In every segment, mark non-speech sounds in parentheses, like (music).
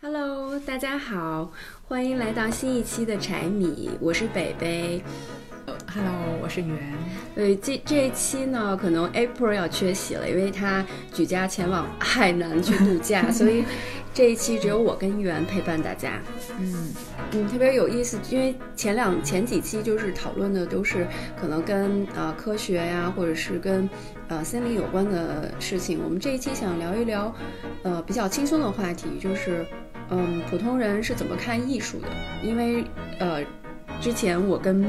Hello，大家好，欢迎来到新一期的柴米，我是北北。Hello，我是圆。呃，这这一期呢，可能 April 要缺席了，因为他举家前往海南去度假，(laughs) 所以这一期只有我跟圆陪伴大家。嗯嗯，特别有意思，因为前两前几期就是讨论的都是可能跟呃科学呀，或者是跟呃森林有关的事情。我们这一期想聊一聊呃比较轻松的话题，就是嗯普通人是怎么看艺术的。因为呃之前我跟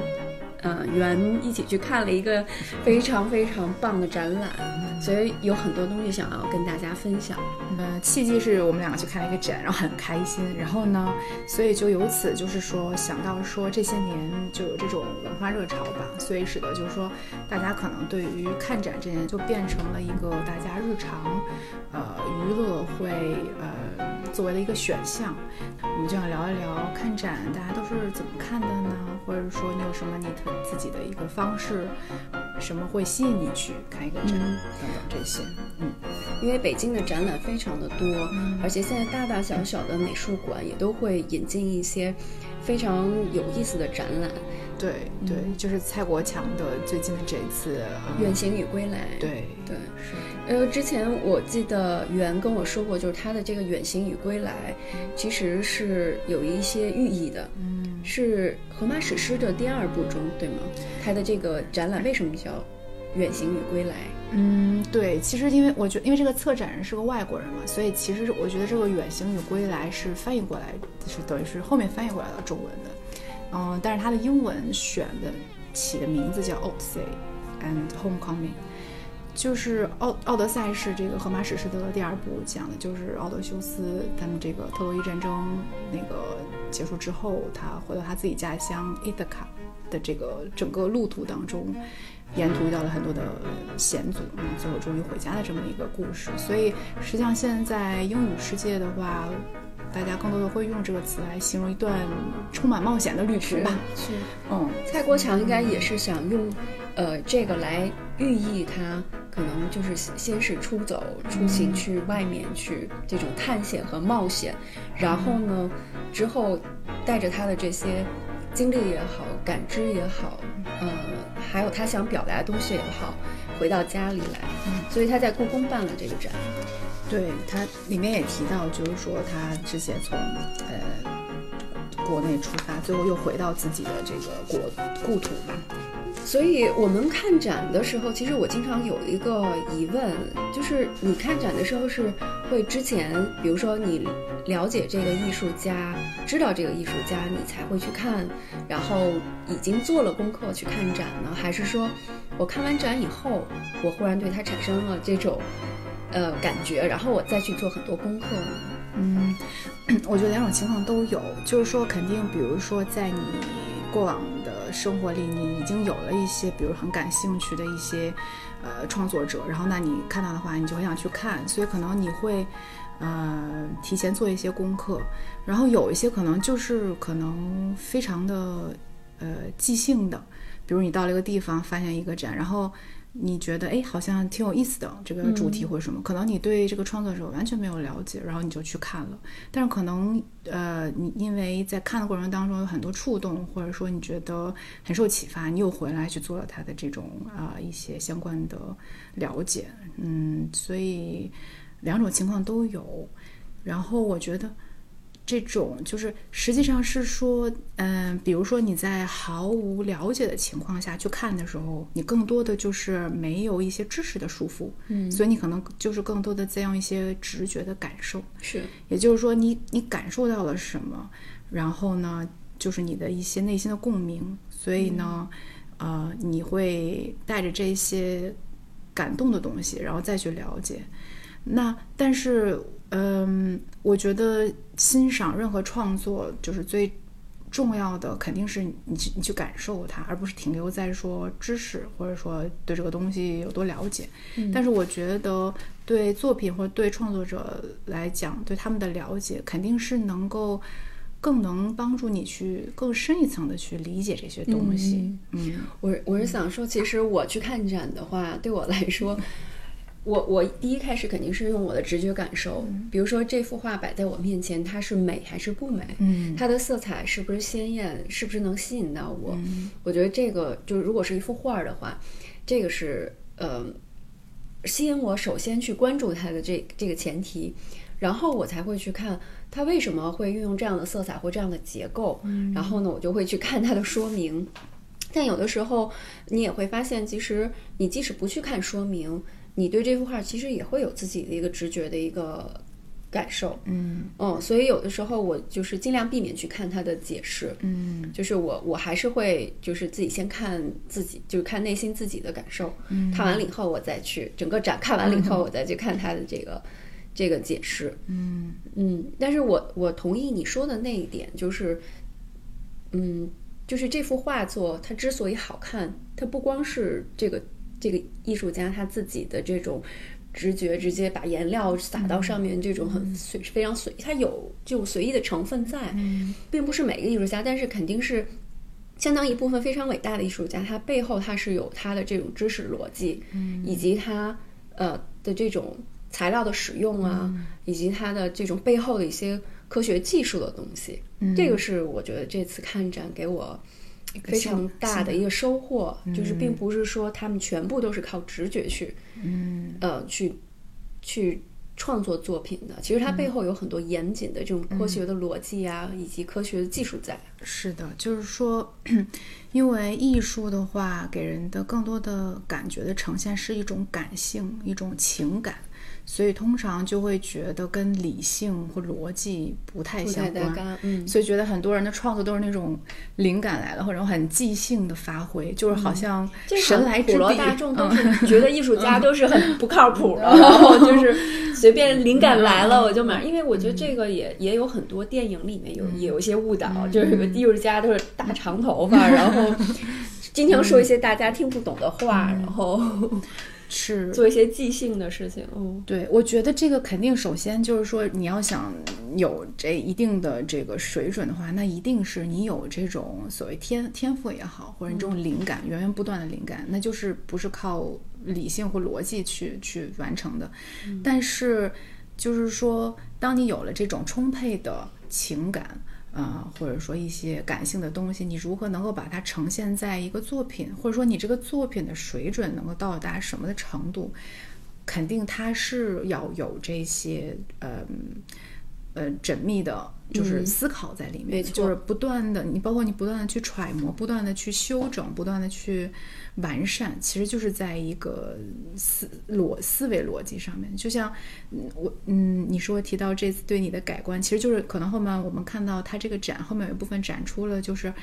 呃袁一起去看了一个非常非常棒的展览，所以有很多东西想要跟大家分享。呃，契机是我们两个去看了一个展，然后很开心，然后呢，所以就由此就是说想到说这些年就有这种文化热潮吧，所以使得就是说大家可能对于看展这件就变成了一个大家日常呃娱乐会呃作为的一个选项。我们就想聊一聊看展大家都是怎么看的呢？或者说你有什么你特自己的一个方式，什么会吸引你去看一个展、嗯。等等这些，嗯。因为北京的展览非常的多，而且现在大大小小的美术馆也都会引进一些非常有意思的展览，对对，就是蔡国强的最近的这一次《远行与归来》。对。对，是呃，之前我记得袁跟我说过，就是他的这个《远行与归来》其实是有一些寓意的，嗯是《荷马史诗》的第二部中，对吗？他的这个展览为什么叫《远行与归来》？嗯对，其实因为我觉得因为这个策展人是个外国人嘛，所以其实我觉得这个《远行与归来》是翻译过来，就是等于是后面翻译过来的中文的，嗯，但是他的英文选的起的名字叫《Odyssey and Homecoming》。就是《奥奥德赛》是这个荷马史诗的第二部，讲的就是奥德修斯他们这个特洛伊战争那个结束之后，他回到他自己家乡伊德卡的这个整个路途当中，沿途遇到了很多的险阻，然后最后终于回家的这么一个故事。所以实际上现在英语世界的话，大家更多的会用这个词来形容一段充满冒险的旅途吧。是。嗯，蔡国强应该也是想用，呃，这个来寓意他可能就是先是出走、出行去外面去这种探险和冒险，然后呢，之后带着他的这些经历也好、感知也好，呃，还有他想表达的东西也好，回到家里来。所以他在故宫办了这个展。对，他里面也提到，就是说他之前从呃国内出发，最后又回到自己的这个国故土吧。所以我们看展的时候，其实我经常有一个疑问，就是你看展的时候是会之前，比如说你了解这个艺术家，知道这个艺术家，你才会去看，然后已经做了功课去看展呢，还是说我看完展以后，我忽然对他产生了这种呃感觉，然后我再去做很多功课呢？嗯，我觉得两种情况都有，就是说肯定，比如说在你过往的生活里，你已经有了一些，比如很感兴趣的一些呃创作者，然后那你看到的话，你就很想去看，所以可能你会呃提前做一些功课，然后有一些可能就是可能非常的呃即兴的，比如你到了一个地方发现一个展，然后。你觉得哎，好像挺有意思的这个主题或者什么，可能你对这个创作者完全没有了解，然后你就去看了。但是可能呃，你因为在看的过程当中有很多触动，或者说你觉得很受启发，你又回来去做了他的这种啊、一些相关的了解，嗯，所以两种情况都有。然后我觉得。这种就是实际上是说，嗯、比如说你在毫无了解的情况下去看的时候，你更多的就是没有一些知识的束缚，嗯。所以你可能就是更多的在用一些直觉的感受，是，也就是说你你感受到了什么，然后呢，就是你的一些内心的共鸣，所以呢，呃，你会带着这些感动的东西，然后再去了解。那但是，嗯，我觉得欣赏任何创作，就是最重要的肯定是你去你去感受它，而不是停留在说知识或者说对这个东西有多了解。但是我觉得对作品或者对创作者来讲，对他们的了解肯定是能够更能帮助你去更深一层的去理解这些东西。嗯我我是想说，其实我去看展的话，对我来说，我我第一开始肯定是用我的直觉感受，比如说这幅画摆在我面前，它是美还是不美？嗯它的色彩是不是鲜艳？是不是能吸引到我？嗯我觉得这个就是如果是一幅画儿的话，这个是呃吸引我首先去关注它的这这个前提，然后我才会去看它为什么会运用这样的色彩或这样的结构，然后呢，我就会去看它的说明。但有的时候，你也会发现，其实你即使不去看说明，你对这幅画其实也会有自己的一个直觉的一个感受。嗯嗯，所以有的时候我就是尽量避免去看它的解释。嗯就是我我还是会就是自己先看自己，就是看内心自己的感受。嗯看完了以后，我再去整个展看完了以后，我再去看它的这个这个解释。嗯嗯，但是我我同意你说的那一点，就是，嗯，就是这幅画作它之所以好看，它不光是这个这个艺术家他自己的这种直觉，直接把颜料撒到上面这种很随非常随，他有这种随意的成分在，并不是每个艺术家，但是肯定是。相当一部分非常伟大的艺术家，他背后他是有他的这种知识逻辑，以及他呃的这种材料的使用啊，以及他的这种背后的一些科学技术的东西。这个是我觉得这次看展给我非常大的一个收获，就是并不是说他们全部都是靠直觉去，嗯呃，去去创作作品的。其实它背后有很多严谨的这种科学的逻辑啊，以及科学的技术在。是的，就是说，(clears throat) 因为艺术的话，给人的更多的感觉的呈现是一种感性、一种情感，所以通常就会觉得跟理性或逻辑不太相关。嗯，所以觉得很多人的创作都是那种灵感来了，或者很即兴的发挥，就是好像神来之普罗笔。大众都嗯是觉得艺术家都是很不靠谱的，(laughs) 然后就是 (laughs) 随便灵感来了我就买，因为我觉得这个也也有很多电影里面有也有一些误导，就是有个艺术家都是大长头发，然后经常说一些大家听不懂的话，然后是做一些即兴的事情，嗯。对，我觉得这个肯定首先就是说，你要想有这一定的这个水准的话，那一定是你有这种所谓天天赋也好，或者你这种灵感、源源不断的灵感，那就是不是靠理性或逻辑去去完成的。但是就是说，当你有了这种充沛的情感。啊、或者说一些感性的东西，你如何能够把它呈现在一个作品，或者说你这个作品的水准能够到达什么的程度，肯定它是要有这些呃呃缜密的，就是思考在里面，就是不断的，你包括你不断的去揣摩，不断的去修整，不断的去完善，其实就是在一个思逻思维逻辑上面。就像嗯我嗯你说提到这次对你的改观，其实就是可能后面我们看到它这个展后面有一部分展出了，就是。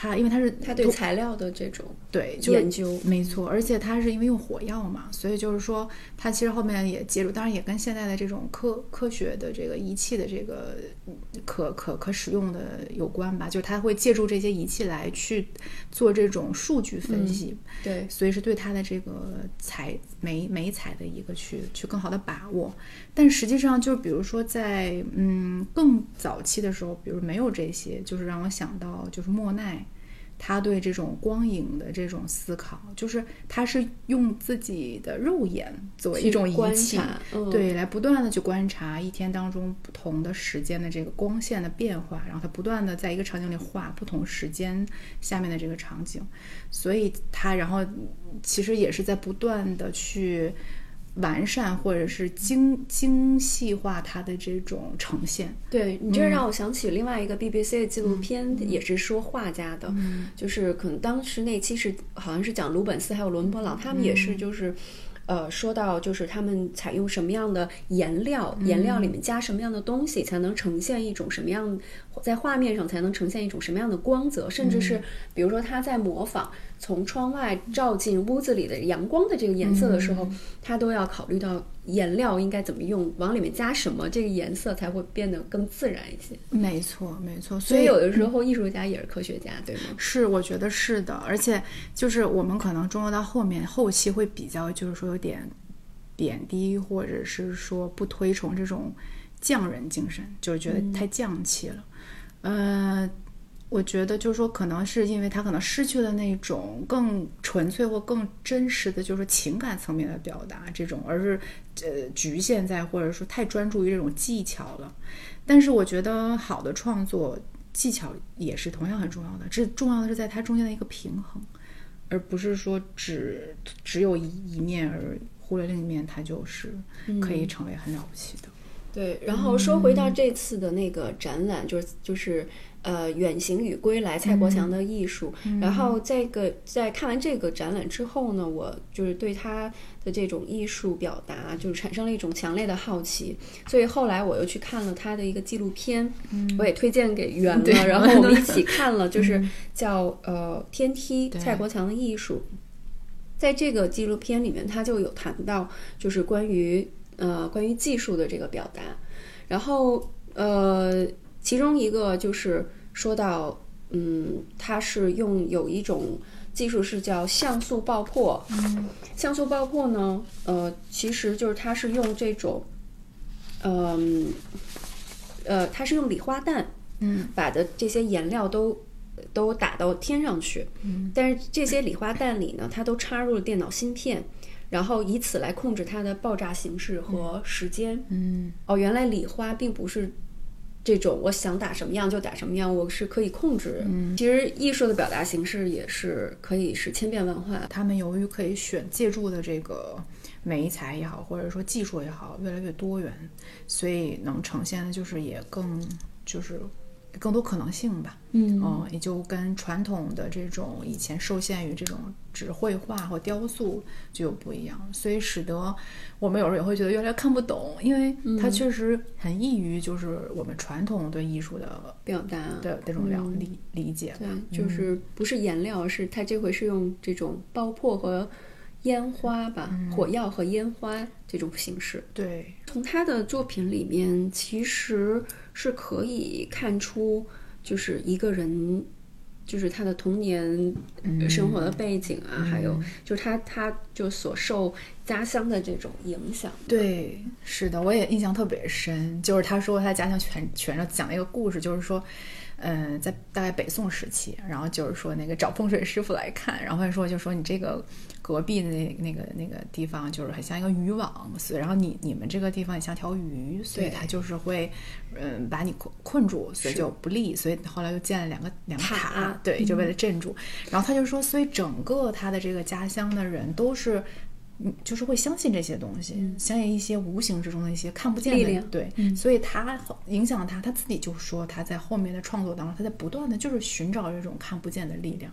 它因为它是他对材料的这种对就研究，没错，而且它是因为用火药嘛，所以就是说，它其实后面也介入，当然也跟现在的这种科科学的这个仪器的这个嗯可可可使用的有关吧，就是它会借助这些仪器来去做这种数据分析，对，所以是对它的这个材美美彩的一个去去更好的把握。但实际上，就比如说在嗯更早期的时候，比如没有这些，就是让我想到就是莫奈。他对这种光影的这种思考，就是他是用自己的肉眼作为一种仪器，嗯、对，来不断的去观察一天当中不同的时间的这个光线的变化，然后他不断的在一个场景里画不同时间下面的这个场景，所以他然后其实也是在不断的去完善或者是精精细化它的这种呈现。对你这让我想起另外一个 BBC 的纪录片，嗯。也是说画家的，就是可能当时那期是好像是讲鲁本斯还有伦勃朗，他们也是嗯。就是。呃，说到就是他们采用什么样的颜料，嗯。颜料里面加什么样的东西，才能呈现一种什么样，在画面上才能呈现一种什么样的光泽，甚至嗯。是比如说他在模仿从窗外照进屋子里的阳光的这个颜色的时嗯候，他都要考虑到颜料应该怎么用，往里面加什么，这个颜色才会变得更自然一些。没错，没错。所以有的时候艺术家也是科学家，对吗？是，我觉得是的，而且就是我们可能中国到后面后期会比较，就是说有点贬低，或者是说不推崇这种匠人精神，就是觉得太匠气了。呃，我觉得就是说，可能是因为他可能失去了那种更纯粹或更真实的就是情感层面的表达，这种而是呃局限在或者说太专注于这种技巧了。但是我觉得好的创作技巧也是同样很重要的，这重要的是在它中间的一个平衡，而不是说只只有一一面而忽略另一面，它就是可以成为很了不起的。对，然后说回到这次的那个展览，就是就是呃，远行与归来，蔡国强的艺术。然后这个在看完这个展览之后呢，我就是对他的这种艺术表达，就是产生了一种强烈的好奇。所以后来我又去看了他的一个纪录片，我也推荐给袁了，然 (laughs) 后我们一起看了，(laughs) 就是叫呃《天梯：蔡国强的艺术》。在这个纪录片里面，他就有谈到，就是关于。呃，关于技术的这个表达，然后呃，其中一个就是说到，嗯，它是用有一种技术是叫像素爆破。嗯，像素爆破呢，呃，其实就是它是用这种，嗯，呃，它是用礼花弹，嗯，把的这些颜料都都打到天上去，嗯，但是这些礼花弹里呢，它都插入了电脑芯片。然后以此来控制它的爆炸形式和时间。嗯，哦，原来礼花并不是这种我想打什么样就打什么样，我是可以控制。嗯，其实艺术的表达形式也是可以是千变万化。他们由于可以选借助的这个媒材也好，或者说技术也好，越来越多元，所以能呈现的就是也更就是。更多可能性吧，嗯，也就跟传统的这种以前受限于这种只绘画或雕塑就有不一样，所以使得我们有时候也会觉得越来越看不懂，因为它确实很异于就是我们传统对艺术的表达的这种了理理解。对，就是不是颜料，是它这回是用这种爆破和烟花吧，火药和烟花这种形式。对，从他的作品里面其实。是可以看出，就是一个人，就是他的童年生活的背景啊，还有就是他他就所受家乡的这种影响。对，是的，我也印象特别深，就是他说他家乡全全上讲了一个故事，就是说。嗯，在大概北宋时期，然后就是说那个找风水师傅来看，然后他说就说你这个隔壁的那那个那个地方就是很像一个渔网，所以然后你你们这个地方也像条鱼，所以它就是会嗯把你困困住，所以就不利，所以后来又建了两个两个塔，对，就为了镇住。然后他就说，所以整个他的这个家乡的人都是。嗯，就是会相信这些东西，相信一些无形之中的一些看不见的，对，所以他影响他，他自己就说他在后面的创作当中，他在不断的就是寻找这种看不见的力量，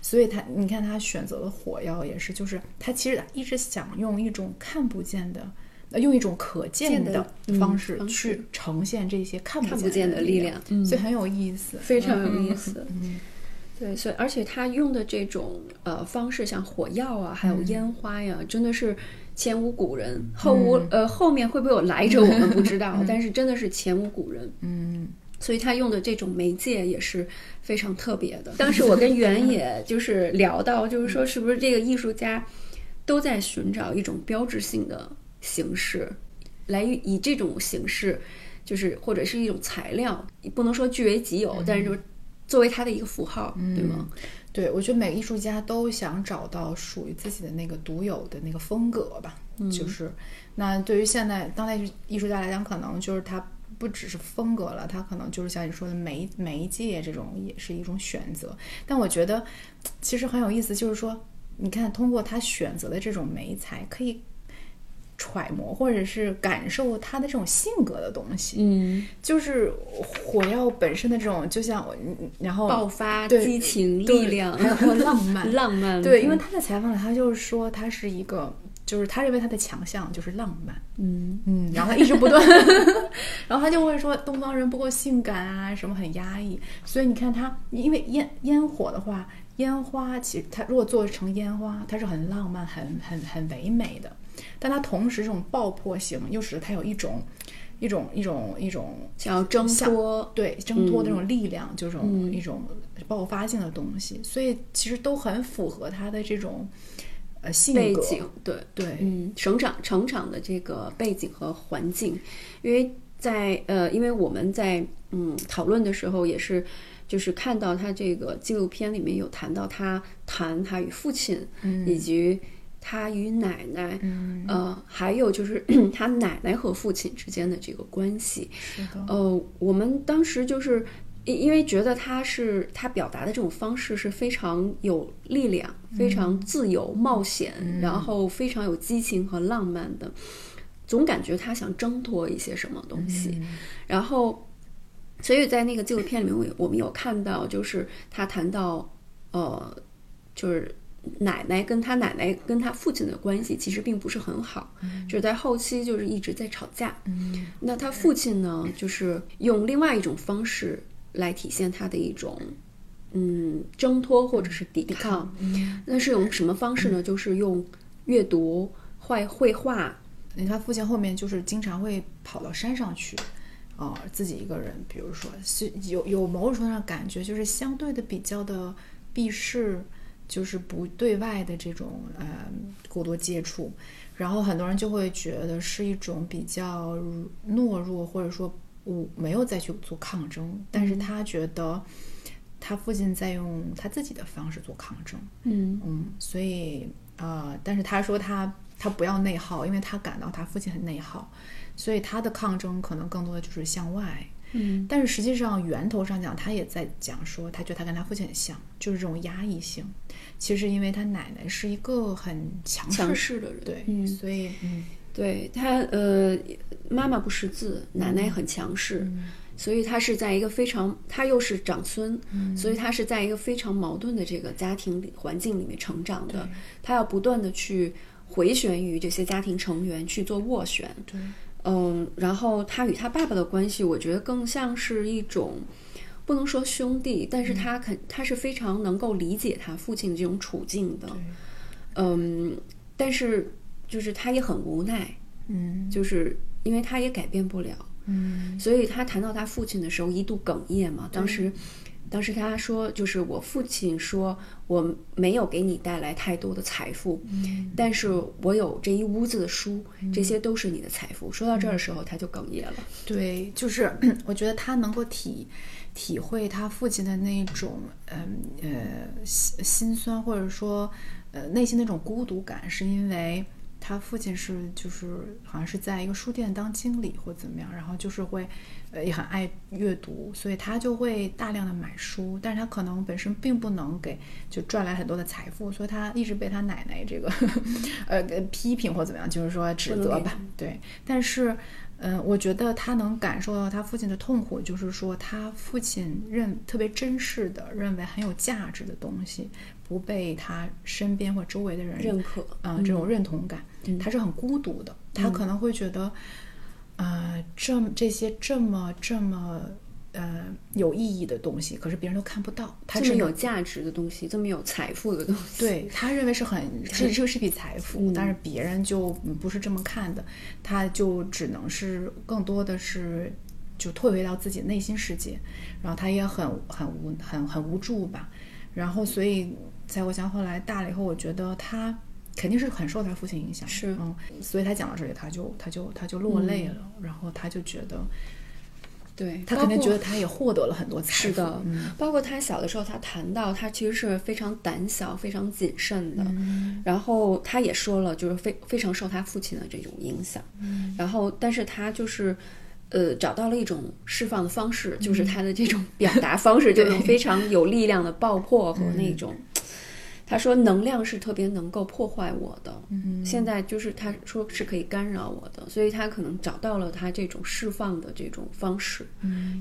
所以他，你看他选择的火药也是，就是他其实一直想用一种看不见的，用一种可见的方式去呈现这些看不见的力量，所以很有意思，非常有意思，嗯。对，所以而且他用的这种呃方式，像火药啊，还有烟花呀，真的是前无古人，后无呃后面会不会有来 (laughs) 者，我们不知道，但是真的是前无古人。嗯，所以他用的这种媒介也是非常特别的。当时我跟袁野 (laughs) 就是聊到，就是说是不是这个艺术家都在寻找一种标志性的形式，来以这种形式，就是或者是一种材料，不能说据为己有，但是就。作为他的一个符号，对吗？对，我觉得每个艺术家都想找到属于自己的那个独有的那个风格吧。就是，那对于现在当代艺术家来讲，可能就是他不只是风格了，他可能就是像你说的媒媒介这种也是一种选择。但我觉得其实很有意思，就是说，你看通过他选择的这种媒材，可以。揣摩或者是感受他的这种性格的东西，嗯，就是火药本身的这种，就像我，然后爆发激情、力量，还有浪漫，(laughs) 浪漫。对，因为他在采访里，他就是说他是一个，就是他认为他的强项就是浪漫，嗯嗯，然后他一直不断，(laughs) 然后他就会说东方人不够性感啊，什么很压抑。所以你看他，因为烟烟火的话，烟花其实它如果做成烟花，它是很浪漫、很很很唯美的。但它同时这种爆破型，又使得它有一种一种一种一种想要挣脱，对挣脱的这种力量，就这种一种爆发性的东西，所以其实都很符合他的这种呃性背景，对对，嗯，成长成长的这个背景和环境，因为在呃，因为我们在嗯讨论的时候，也是就是看到他这个纪录片里面有谈到他谈他与父亲，嗯。以及他与奶奶，呃，还有就是 (clears throat) 他奶奶和父亲之间的这个关系。呃，我们当时就是因因为觉得他是他表达的这种方式是非常有力量、非常自由、冒险，然后非常有激情和浪漫的，总感觉他想挣脱一些什么东西，然后。所以在那个纪录片里面，我我们有看到，就是他谈到，呃，就是奶奶跟他奶奶跟他父亲的关系其实并不是很好，就是在后期就是一直在吵架。那他父亲呢，就是用另外一种方式来体现他的一种，嗯，挣脱或者是抵抗。那是用什么方式呢？就是用阅读、画绘画。他父亲后面就是经常会跑到山上去。哦，自己一个人，比如说是有有某种程度上感觉，就是相对的比较的避世，就是不对外的这种呃过多接触，然后很多人就会觉得是一种比较懦弱，或者说我没有再去做抗争，但是他觉得他父亲在用他自己的方式做抗争，嗯。嗯，所以呃，但是他说他他不要内耗，因为他感到他父亲很内耗。所以他的抗争可能更多的就是向外，嗯，但是实际上源头上讲，他也在讲说，他觉得他跟他父亲很像，就是这种压抑性。其实因为他奶奶是一个很强强势的人，对，嗯，所以嗯，对他呃，妈妈不识字，奶奶很强势，所以他是在一个非常，他又是长孙，所以他是在一个非常矛盾的这个家庭里环境里面成长的，他要不断的去回旋于这些家庭成员去做斡旋，对。嗯，然后他与他爸爸的关系，我觉得更像是一种，不能说兄弟，但是他肯他是非常能够理解他父亲这种处境的，嗯，但是就是他也很无奈，嗯，就是因为他也改变不了，嗯，所以他谈到他父亲的时候一度哽咽嘛，当时。当时他说，就是我父亲说，我没有给你带来太多的财富，但是我有这一屋子的书，这些都是你的财富。说到这儿的时候，他就哽咽了。对，就是 (clears throat) 我觉得他能够体体会他父亲的那种，嗯呃心心酸，或者说呃内心那种孤独感，是因为。他父亲是就是好像是在一个书店当经理或怎么样，然后就是会，呃也很爱阅读，所以他就会大量的买书，但是他可能本身并不能给就赚来很多的财富，所以他一直被他奶奶这个，(laughs) 呃批评或怎么样，就是说指责吧，对，但是。嗯，我觉得他能感受到他父亲的痛苦，就是说他父亲认特别珍视的、认为很有价值的东西，不被他身边或周围的人认可，啊，这种认同感，他是很孤独的。他可能会觉得，呃，这这些这么这么。呃，有意义的东西，可是别人都看不到。他这么有价值的东西，这么有财富的东西，对他认为是很 (laughs) 这这是笔财富，但是别人就不是这么看的，他就只能是更多的是就退回到自己内心世界，然后他也很很无很很无助吧。然后所以在我想后来大了以后，我觉得他肯定是很受他父亲影响，是嗯，所以他讲到这里，他就他就他就落泪了，然后他就觉得。对他肯定觉得他也获得了很多财富。是的，包括他小的时候，他谈到他其实是非常胆小、非常谨慎的。然后他也说了，就是非非常受他父亲的这种影响。然后，但是他就是呃找到了一种释放的方式，就是他的这种表达方式，(laughs) 就是非常有力量的爆破和那种。他说：“能量是特别能够破坏我的，现在就是他说是可以干扰我的，所以他可能找到了他这种释放的这种方式，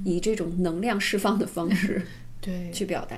以这种能量释放的方式，(laughs) 对，去表达。”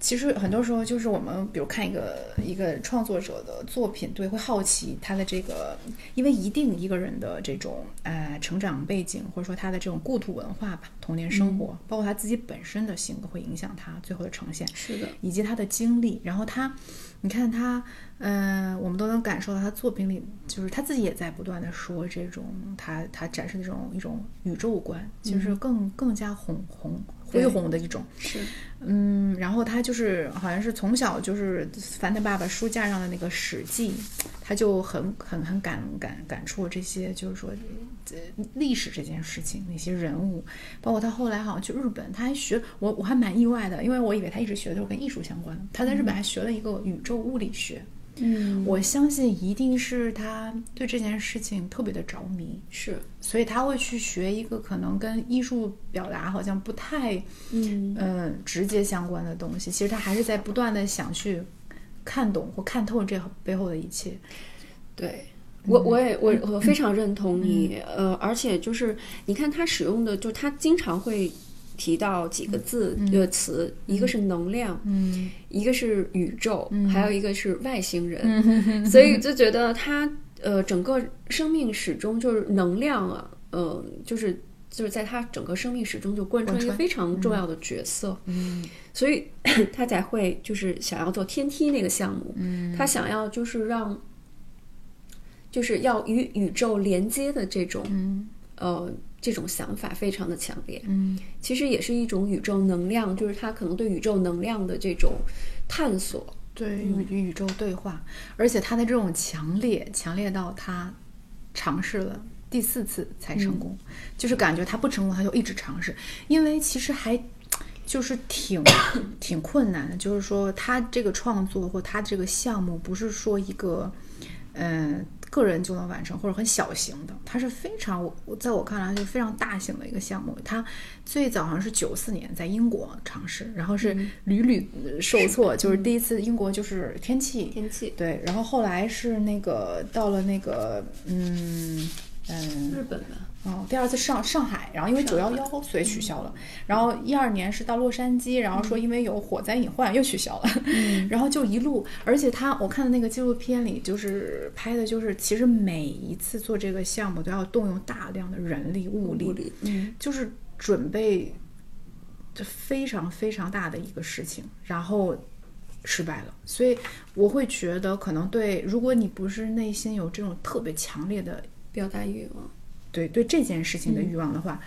其实很多时候就是我们，比如看一个一个创作者的作品，对，会好奇他的这个，因为一定一个人的这种呃成长背景，或者说他的这种故土文化吧，童年生活，包括他自己本身的性格，会影响他最后的呈现。是的，以及他的经历，然后他，你看他，呃，我们都能感受到他作品里，就是他自己也在不断的说这种他他展示的这种一种宇宙观，就是更更加宏宏。恢宏的一种。是，嗯，然后他就是好像是从小就是翻他爸爸书架上的那个《史记》，他就很很很感感感触这些，就是说呃历史这件事情，那些人物，包括他后来好像去日本，他还学我我还蛮意外的，因为我以为他一直学的都是跟艺术相关的，他在日本还学了一个宇宙物理学。嗯，我相信一定是他对这件事情特别的着迷，是，所以他会去学一个可能跟艺术表达好像不太嗯。嗯直接相关的东西。其实他还是在不断的想去看懂或看透这背后的一切。对。我我也我我非常认同你，呃，而且就是你看他使用的，就他经常会提到几个字的词，一个是能量，嗯。一个是宇宙，还有一个是外星人，(laughs) 所以就觉得他呃整个生命始终就是能量啊，呃，就是就是在他整个生命始终就贯穿一个非常重要的角色，嗯。所以 (clears throat) 他才会就是想要做天梯那个项目，嗯。他想要就是让就是要与宇宙连接的这种嗯。呃这种想法非常的强烈，嗯。其实也是一种宇宙能量，就是他可能对宇宙能量的这种探索。对与与宇宙对话，而且他的这种强烈，强烈到他尝试了第四次才成功，就是感觉他不成功，他就一直尝试，因为其实还就是挺 (coughs) 挺困难的，就是说他这个创作或他这个项目不是说一个嗯、呃个人就能完成或者很小型的，它是非常我我在我看来就非常大型的一个项目。它最早好像是九四年在英国尝试，然后是屡屡呃受挫，就是第一次英国就是天气。天气，对，然后后来是那个到了那个嗯嗯。日本吧，哦，第二次上上海，然后因为九幺幺所以取消了，然后一二年是到洛杉矶，然后说因为有火灾隐患又取消了，(laughs) 然后就一路，而且他我看的那个纪录片里就是拍的就是其实每一次做这个项目都要动用大量的人力物力，嗯，就是准备这非常非常大的一个事情，然后失败了。所以我会觉得，可能对，如果你不是内心有这种特别强烈的表达欲望，对对这件事情的欲望的话，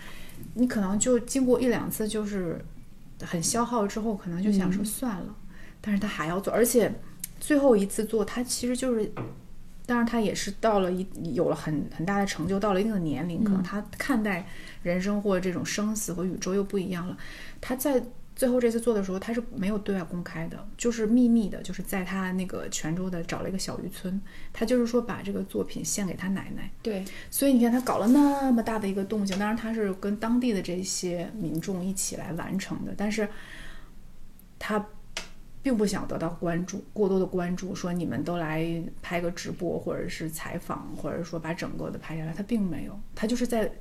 你可能就经过一两次就是很消耗之后，可能就想说算了，但是他还要做，而且最后一次做，他其实就是。当然，他也是到了一有了很很大的成就，到了一定的年龄，可能他看待人生或者这种生死和宇宙又不一样了。他在最后这次做的时候，他是没有对外公开的，就是秘密的，就是在他那个泉州的找了一个小渔村，他就是说把这个作品献给他奶奶。对，所以你看，他搞了那么大的一个动静，当然他是跟当地的这些民众一起来完成的，但是他并不想得到关注，过多的关注，说你们都来拍个直播，或者是采访，或者说把整个的拍下来，他并没有，他就是在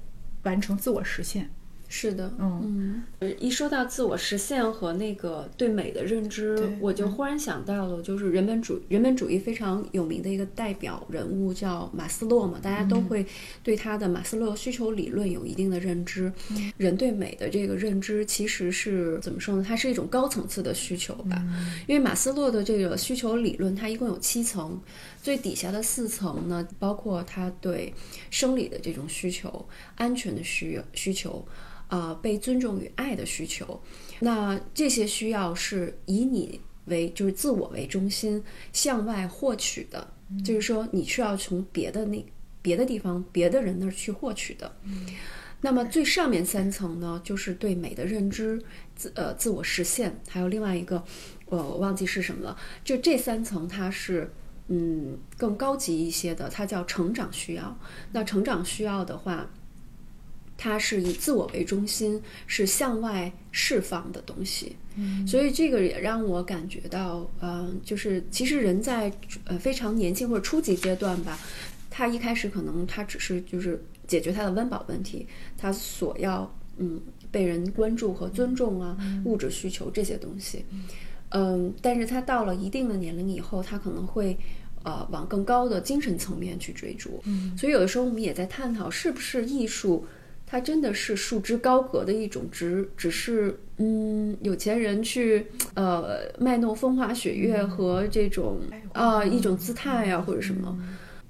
完成自我实现。是的，嗯嗯，一说到自我实现和那个对美的认知，我就忽然想到了，就是人本主人本主义非常有名的一个代表人物叫马斯洛嘛，大家都会对他的马斯洛需求理论有一定的认知。人对美的这个认知其实是怎么说呢？它是一种高层次的需求吧，因为马斯洛的这个需求理论，它一共有七层，最底下的四层呢，包括他对生理的这种需求、安全的需需求。啊、被尊重与爱的需求，那这些需要是以你为就是自我为中心向外获取的，就是说你需要从别的那别的地方、别的人那儿去获取的。那么最上面三层呢，就是对美的认知、自呃自我实现，还有另外一个，呃我忘记是什么了。就这三层，它是嗯更高级一些的，它叫成长需要。那成长需要的话，它是以自我为中心，是向外释放的东西。嗯，所以这个也让我感觉到，嗯、就是其实人在呃非常年轻或者初级阶段吧，他一开始可能他只是就是解决他的温饱问题，他所要嗯被人关注和尊重啊，物质需求这些东西。嗯，但是他到了一定的年龄以后，他可能会呃往更高的精神层面去追逐。嗯，所以有的时候我们也在探讨，是不是艺术它真的是束之高阁的一种，只只是嗯有钱人去呃卖弄风花雪月和这种啊、一种姿态呀、或者什么。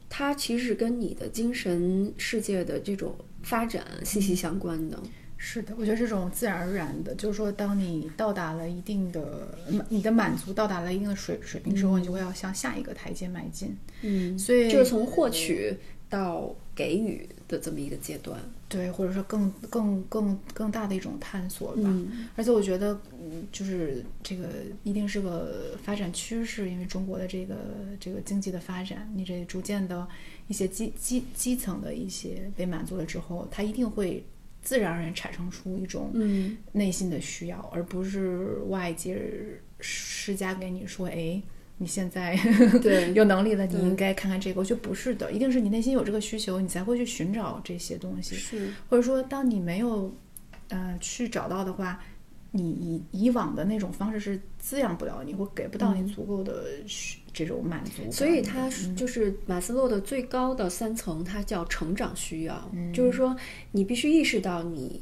它其实跟你的精神世界的这种发展息息相关的。是的，我觉得这种自然而然的，就是说，当你到达了一定的，你的满足到达了一定的水水平之后，你就会要向下一个台阶迈进。嗯，所以就是从获取到给予的这么一个阶段。对，或者说更更更更大的一种探索吧。嗯而且我觉得，嗯，就是这个一定是个发展趋势，因为中国的这个这个经济的发展，你这逐渐的一些基基基层的一些被满足了之后，它一定会自然而然产生出一种嗯内心的需要，而不是外界施加给你说，哎。你现在对。(laughs) 有能力了，你应该看看这个。我觉得不是的，一定是你内心有这个需求，你才会去寻找这些东西。是。或者说，当你没有呃去找到的话，你以以往的那种方式是滋养不了你，或给不到你足够的需这种满足所以它就是马斯洛的最高的三层，它叫成长需要，嗯。就是说你必须意识到你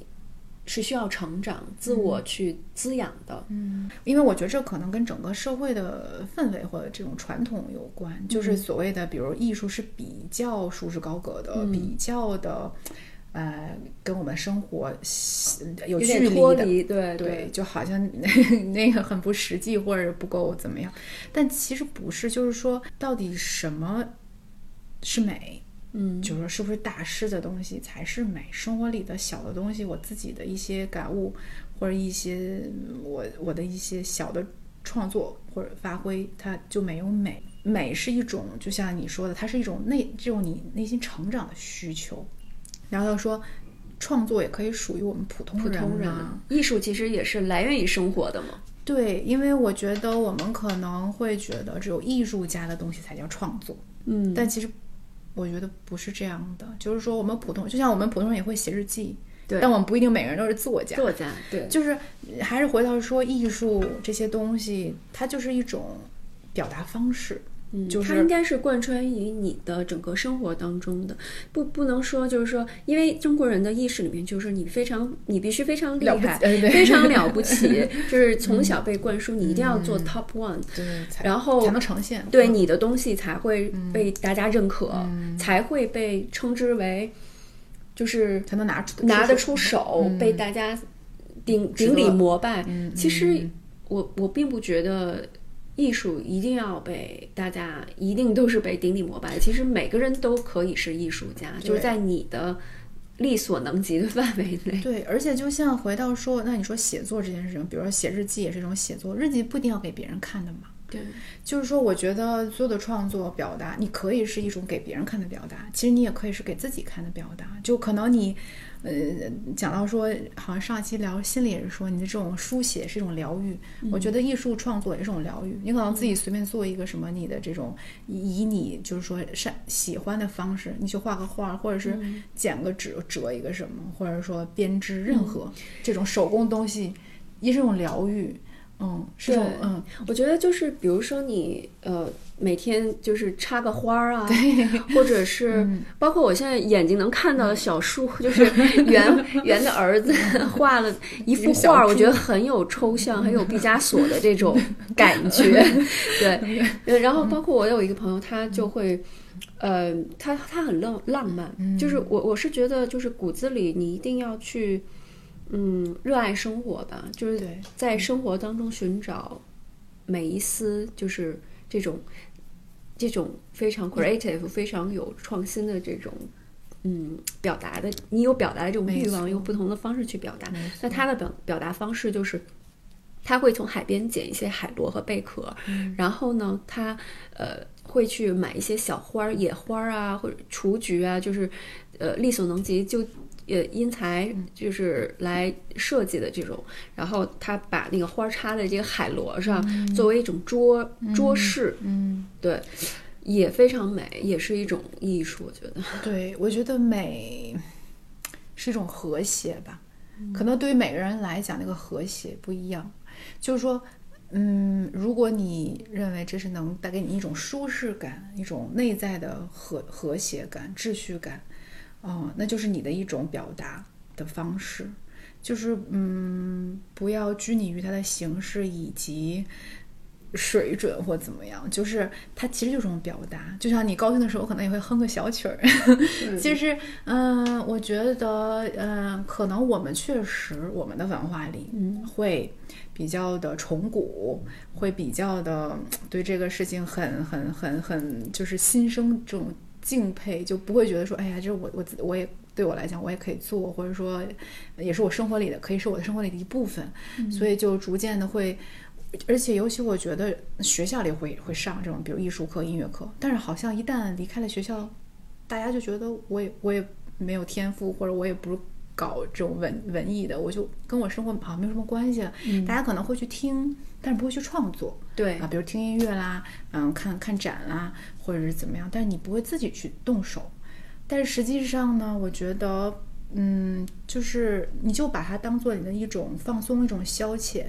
是需要成长、自我去滋养的。嗯，因为我觉得这可能跟整个社会的氛围或者这种传统有关，嗯就是所谓的，比如艺术是比较束之高阁的，嗯比较的。呃，跟我们生活有有距离的，脱离，对对，就好像那个很不实际或者不够怎么样，但其实不是，就是说到底什么是美？嗯，就是说是不是大师的东西才是美？生活里的小的东西，我自己的一些感悟，或者一些我我的一些小的创作或者发挥，它就没有美。美是一种，就像你说的，它是一种内这种你内心成长的需求。然后说，创作也可以属于我们普通普人通人啊艺术其实也是来源于生活的嘛。对，因为我觉得我们可能会觉得只有艺术家的东西才叫创作，嗯但其实我觉得不是这样的。就是说，我们普通，就像我们普通人也会写日记，对但我们不一定每个人都是作家。作家对，就是还是回到说，艺术这些东西，它就是一种表达方式。嗯，就是它应该是贯穿于你的整个生活当中的，不不能说就是说，因为中国人的意识里面就是你非常，你必须非常厉害，非常了不 (laughs) 起，就是从小被灌输你一定要做 top one，、对，然后才能呈现。对你的东西才会被大家认可，嗯才会被称之为就是才能拿出拿得出手，被大家顶顶礼膜拜。其实我我并不觉得艺术一定要被大家一定都是被顶礼膜拜。其实每个人都可以是艺术家，就是在你的力所能及的范围内。对，而且就像回到说，那你说写作这件事情，比如说写日记也是一种写作，日记不一定要给别人看的嘛。对，就是说，我觉得所有的创作表达，你可以是一种给别人看的表达，其实你也可以是给自己看的表达。就可能你，呃，讲到说，好像上一期聊心理也是说，你的这种书写是一种疗愈。我觉得艺术创作也是一种疗愈。你可能自己随便做一个什么，你的这种以你就是说善喜欢的方式，你去画个画，或者是剪个纸折一个什么，或者说编织任何这种手工东西，也是一种疗愈。嗯，是嗯，我觉得就是比如说你呃每天就是插个花儿啊，(laughs) 或者是包括我现在眼睛能看到的小树，(laughs) 就是圆 (laughs) 圆的儿子画了一幅画儿，我觉得很有抽象，很有毕加索的这种感觉。对，呃然后包括我有一个朋友，他就会。呃，他他很浪浪漫，就是我我是觉得，就是骨子里你一定要去，嗯，热爱生活吧，就是在生活当中寻找每一丝就是这种这种非常 creative、非常有创新的这种嗯表达的，你有表达的这种欲望，用不同的方式去表达。那他的表表达方式就是。他会从海边捡一些海螺和贝壳，然后呢，他呃会去买一些小花儿、野花儿啊，或者雏菊啊，就是呃力所能及就呃因材就是来设计的这种。然后他把那个花儿插在这个海螺上，作为一种桌桌饰，嗯，对，也非常美，也是一种艺术，我觉得。(laughs) 对，我觉得美是一种和谐吧。可能对于每个人来讲，那个和谐不一样。就是说，嗯，如果你认为这是能带给你一种舒适感、一种内在的和和谐感、秩序感，哦，那就是你的一种表达的方式。就是嗯，不要拘泥于它的形式以及水准或怎么样，就是它其实就是一种表达。就像你高兴的时候，可能也会哼个小曲儿。(laughs) 其实嗯，我觉得嗯，可能我们确实我们的文化里会比较的崇古，会比较的对这个事情很很很很就是心生这种敬佩，就不会觉得说，哎呀，这是我我我也对我来讲我也可以做，或者说也是我生活里的，可以是我的生活里的一部分，所以就逐渐的会。而且尤其我觉得学校里会会上这种，比如艺术课、音乐课，但是好像一旦离开了学校，大家就觉得我也我也没有天赋，或者我也不是搞这种文文艺的，我就跟我生活好像没有什么关系。大家可能会去听，但是不会去创作。对啊，比如听音乐啦，嗯，看看展啦，或者是怎么样，但是你不会自己去动手。但是实际上呢，我觉得，嗯，就是你就把它当做你的一种放松、一种消遣、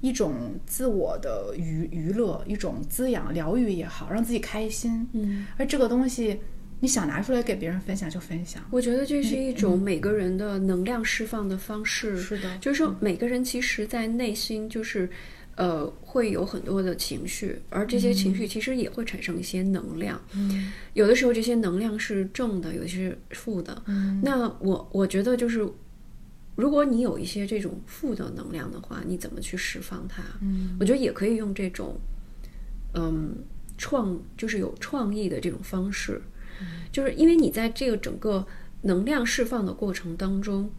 一种自我的娱娱乐、一种滋养、疗愈也好，让自己开心。嗯，而这个东西，你想拿出来给别人分享就分享。我觉得这是一种每个人的能量释放的方式。是的就是说每个人其实，在内心就是。呃，会有很多的情绪，而这些情绪其实也会产生一些能量。嗯有的时候这些能量是正的，有些是负的。嗯那我我觉得就是，如果你有一些这种负的能量的话，你怎么去释放它？嗯我觉得也可以用这种，嗯，创就是有创意的这种方式，就是因为你在这个整个能量释放的过程当中，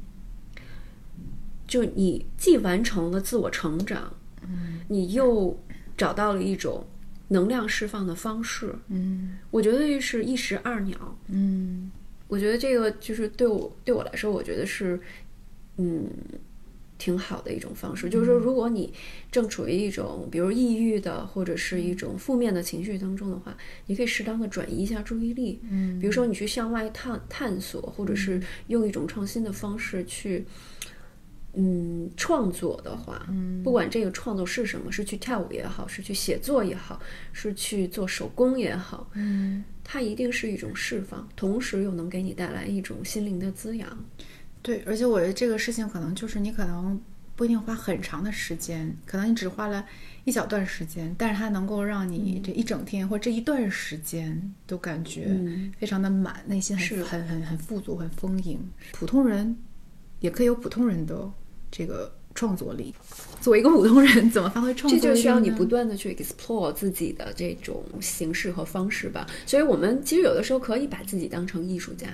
就你既完成了自我成长，嗯你又找到了一种能量释放的方式，嗯我觉得是一石二鸟。嗯我觉得这个就是对我对我来说，我觉得是嗯挺好的一种方式。就是说，如果你正处于一种比如抑郁的或者是一种负面的情绪当中的话，你可以适当的转移一下注意力。嗯比如说你去向外探探索，或者是用一种创新的方式去。嗯，创作的话，嗯不管这个创作是什么，是去跳舞也好，是去写作也好，是去做手工也好，嗯，它一定是一种释放，同时又能给你带来一种心灵的滋养。对，而且我觉得这个事情可能就是你可能不一定花很长的时间，可能你只花了一小段时间，但是它能够让你这一整天或者这一段时间都感觉嗯非常的满，内心是很很很很富足、很丰盈。普通人也可以有普通人的这个创作力。作为一个普通人，怎么发挥创作力？这就需要你不断的去 explore 自己的这种形式和方式吧。所以，我们其实有的时候可以把自己当成艺术家，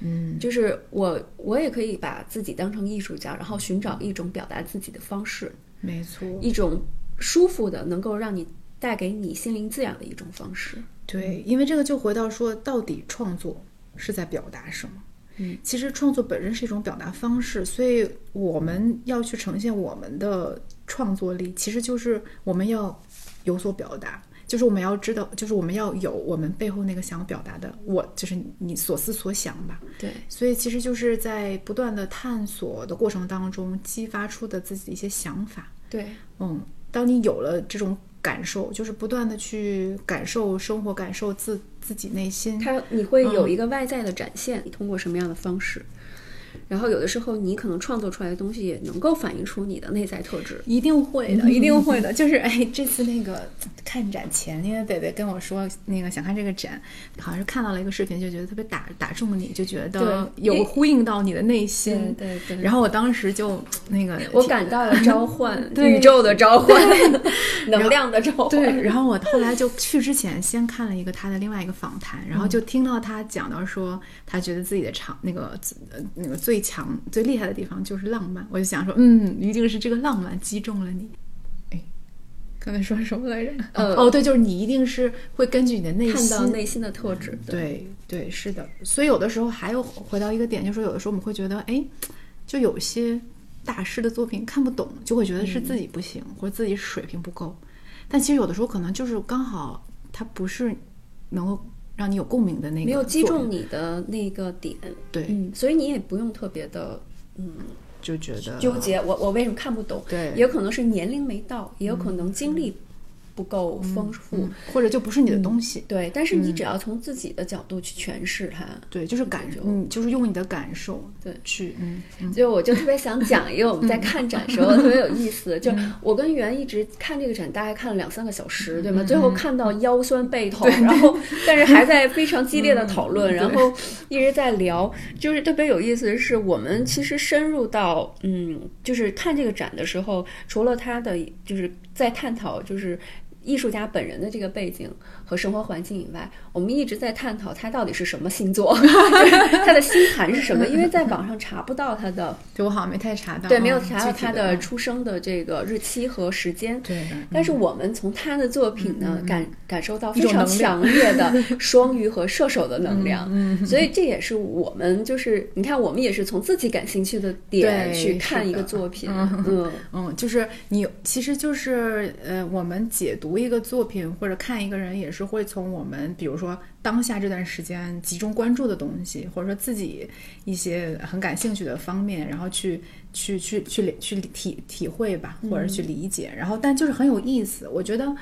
嗯就是我我也可以把自己当成艺术家，然后寻找一种表达自己的方式，没错，一种舒服的，能够让你带给你心灵滋养的一种方式。对，因为这个就回到说，到底创作是在表达什么？嗯，其实创作本身是一种表达方式，所以我们要去呈现我们的创作力，其实就是我们要有所表达，就是我们要知道，就是我们要有我们背后那个想表达的，我就是你所思所想吧。对，所以其实就是在不断的探索的过程当中，激发出的自己的一些想法。对，嗯，当你有了这种感受，就是不断的去感受生活，感受自自己内心。它你会有一个外在的展现，你通过什么样的方式？然后有的时候你可能创作出来的东西也能够反映出你的内在特质。一定会的，一定会的。(laughs) 就是哎，这次那个看展前，因为北北跟我说那个想看这个展，好像是看到了一个视频，就觉得特别打打中你，就觉得对有呼应到你的内心。对对然后我当时就那个我感到了召唤，(laughs) 对宇宙的召唤，(laughs) 能量的召唤。对，然后我后来就去之前先看了一个他的另外一个访谈，然后就听到他讲到说，他觉得自己的长那个呃那个最强最厉害的地方就是浪漫，我就想说，嗯，一定是这个浪漫击中了你。哎，刚才说什么来着？呃哦，对，就是你一定是会根据你的内心看到内心的特质。对对，是的。所以有的时候还有回到一个点，就是说有的时候我们会觉得，哎，就有些大师的作品看不懂，就会觉得是自己不行，或者自己水平不够。但其实有的时候可能就是刚好他不是能够让你有共鸣的那个，没有击中。你的那个点，对嗯，所以你也不用特别的嗯就觉得纠结，我我为什么看不懂？对也有可能是年龄没到，也有可能经历不够丰富，嗯，或者就不是你的东西。对。但是你只要从自己的角度去诠释它，对，就是感受，嗯，就是用你的感受对去，嗯嗯就我就特别想讲一个我们在看展时候 (laughs) 特别有意思，就我跟袁一直看这个展，大概看了两三个小时，对吗？最后看到腰酸背痛，然后 (laughs) 但是还在非常激烈的讨论，然后一直在聊，就是特别有意思的是，我们其实深入到嗯，就是看这个展的时候，除了他的就是在探讨就是。艺术家本人的这个背景和生活环境以外，我们一直在探讨他到底是什么星座，(laughs) 他的星盘是什么，因为在网上查不到他的，(laughs) 对我好像没太查到，对，没有嗯查到他的出生的这个日期和时间。对，但是我们从他的作品呢，感感受到非常强烈的 (laughs) 双鱼和射手的能量，嗯。所以这也是我们就是你看，我们也是从自己感兴趣的点去看一个作品，嗯嗯。嗯，就是你，其实就是呃，我们解读一个作品或者看一个人，也是会从我们比如说当下这段时间集中关注的东西，或者说自己一些很感兴趣的方面，然后去去去去理去理体体会吧，或者去理解，然后但就是很有意思，我觉得，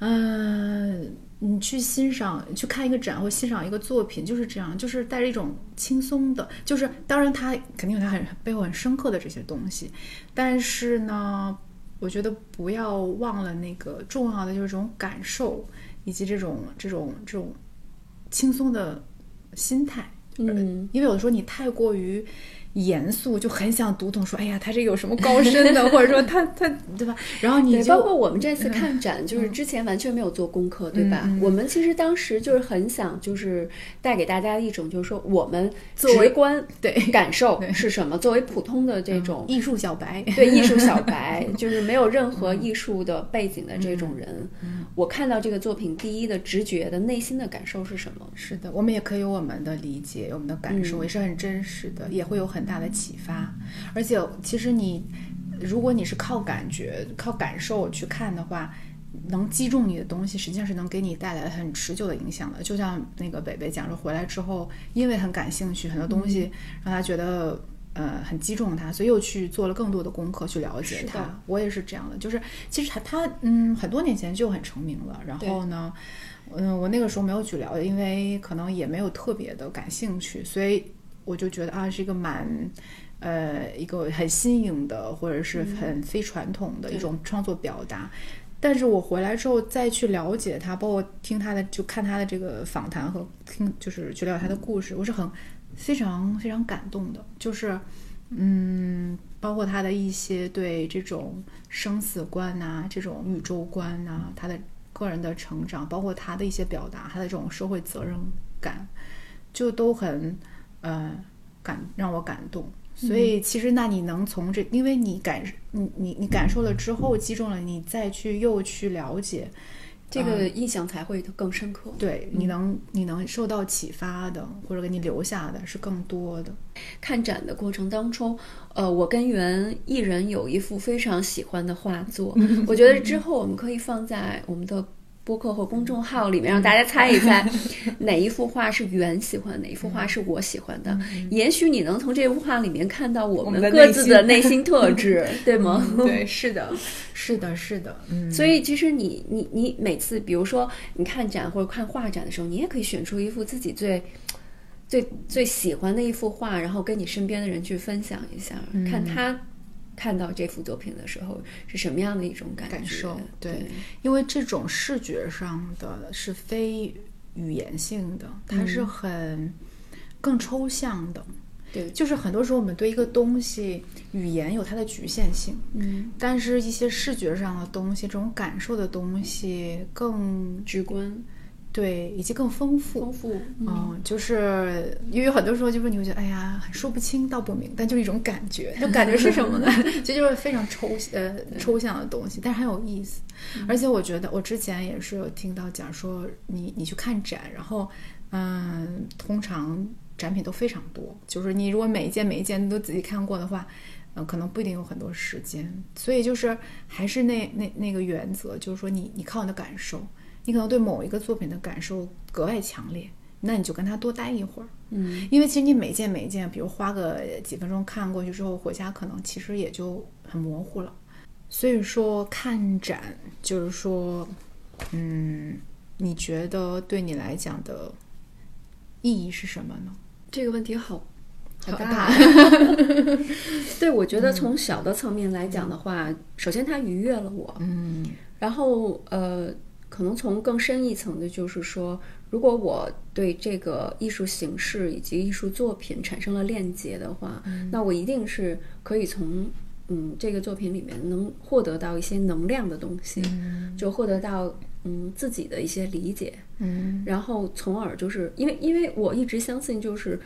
嗯、你去欣赏、去看一个展或欣赏一个作品，就是这样，就是带着一种轻松的，就是当然它肯定有它很背后很深刻的这些东西，但是呢，我觉得不要忘了那个重要的就是这种感受，以及这种这种这种轻松的心态。嗯，因为有的时候你太过于严肃，就很想读懂，说，哎呀，他这有什么高深的，(laughs) 或者说他他对吧？然后你，就包括我们这次看展，就是之前完全没有做功课，对吧？我们其实当时就是很想，就是带给大家一种，就是说我们作为直观 (laughs) 对。感受是什么，作为普通的这种艺术小白，对艺术小白，(laughs) 就是没有任何艺术的背景的这种人，嗯我看到这个作品，第一的直觉的内心的感受是什么？是的，我们也可以有我们的理解，有我们的感受，也是很真实的，也会有很大的启发。而且，其实你，如果你是靠感觉、靠感受去看的话，能击中你的东西，实际上是能给你带来很持久的影响的。就像那个北北讲说，回来之后，因为很感兴趣，很多东西让他觉得。呃，很击中他，所以又去做了更多的功课去了解他。我也是这样的，就是其实他他嗯，很多年前就很成名了，然后呢，嗯，我那个时候没有去了解，因为可能也没有特别的感兴趣，所以我就觉得啊，是一个蛮。呃，一个很新颖的，或者是很非传统的一种创作表达。但是我回来之后再去了解他，包括听他的，就看他的这个访谈和听，就是去了解他的故事，我是很非常非常感动的。就是，嗯，包括他的一些对这种生死观呐、这种宇宙观呐、他的个人的成长，包括他的一些表达，他的这种社会责任感，就都很呃感让我感动。所以其实，那你能从这，因为你感你你你感受了之后，击中了你，再去又去了解，这个印象才会更深刻。对，你能你能受到启发的，或者给你留下的是更多的。看展的过程当中，呃，我跟袁艺人有一幅非常喜欢的画作，(laughs) 我觉得之后我们可以放在我们的播客和公众号里面，让大家猜一猜 (laughs) 哪一幅画是袁喜欢，哪一幅画是我喜欢的。也许你能从这幅画里面看到我们各自的内心特质，对吗？对，(laughs) 是的，是的，是的，嗯，所以其实你你你每次，比如说你看展或者看画展的时候，你也可以选出一幅自己最最最喜欢的一幅画，然后跟你身边的人去分享一下，看他看到这幅作品的时候是什么样的一种感。感受对。对。因为这种视觉上的是非语言性的，它是很更抽象的。对。就是很多时候我们对一个东西语言有它的局限性，嗯，但是一些视觉上的东西，这种感受的东西更直观、对，以及更丰富。丰富。嗯，就是因为很多时候就是你会觉得，哎呀，说不清道不明，但就是一种感觉，就感觉是什么呢？(laughs) 这就是非常抽呃抽象的东西，但是很有意思。而且我觉得我之前也是有听到讲说，你你去看展，然后嗯，通常展品都非常多，就是你如果每一件每一件都仔细看过的话。嗯，可能不一定有很多时间，所以就是还是那那那个原则，就是说你你靠你的感受，你可能对某一个作品的感受格外强烈，那你就跟他多待一会儿，嗯，因为其实你每件每件，比如花个几分钟看过去之后，回家可能其实也就很模糊了。所以说看展就是说，嗯，你觉得对你来讲的意义是什么呢？这个问题好好大。(laughs) 对，我觉得从小的层面来讲的话，首先它愉悦了我，嗯然后呃，可能从更深一层的，就是说，如果我对这个艺术形式以及艺术作品产生了链接的话，那我一定是可以从嗯这个作品里面能获得到一些能量的东西，就获得到嗯自己的一些理解，嗯。然后从而就是因为因为我一直相信，就是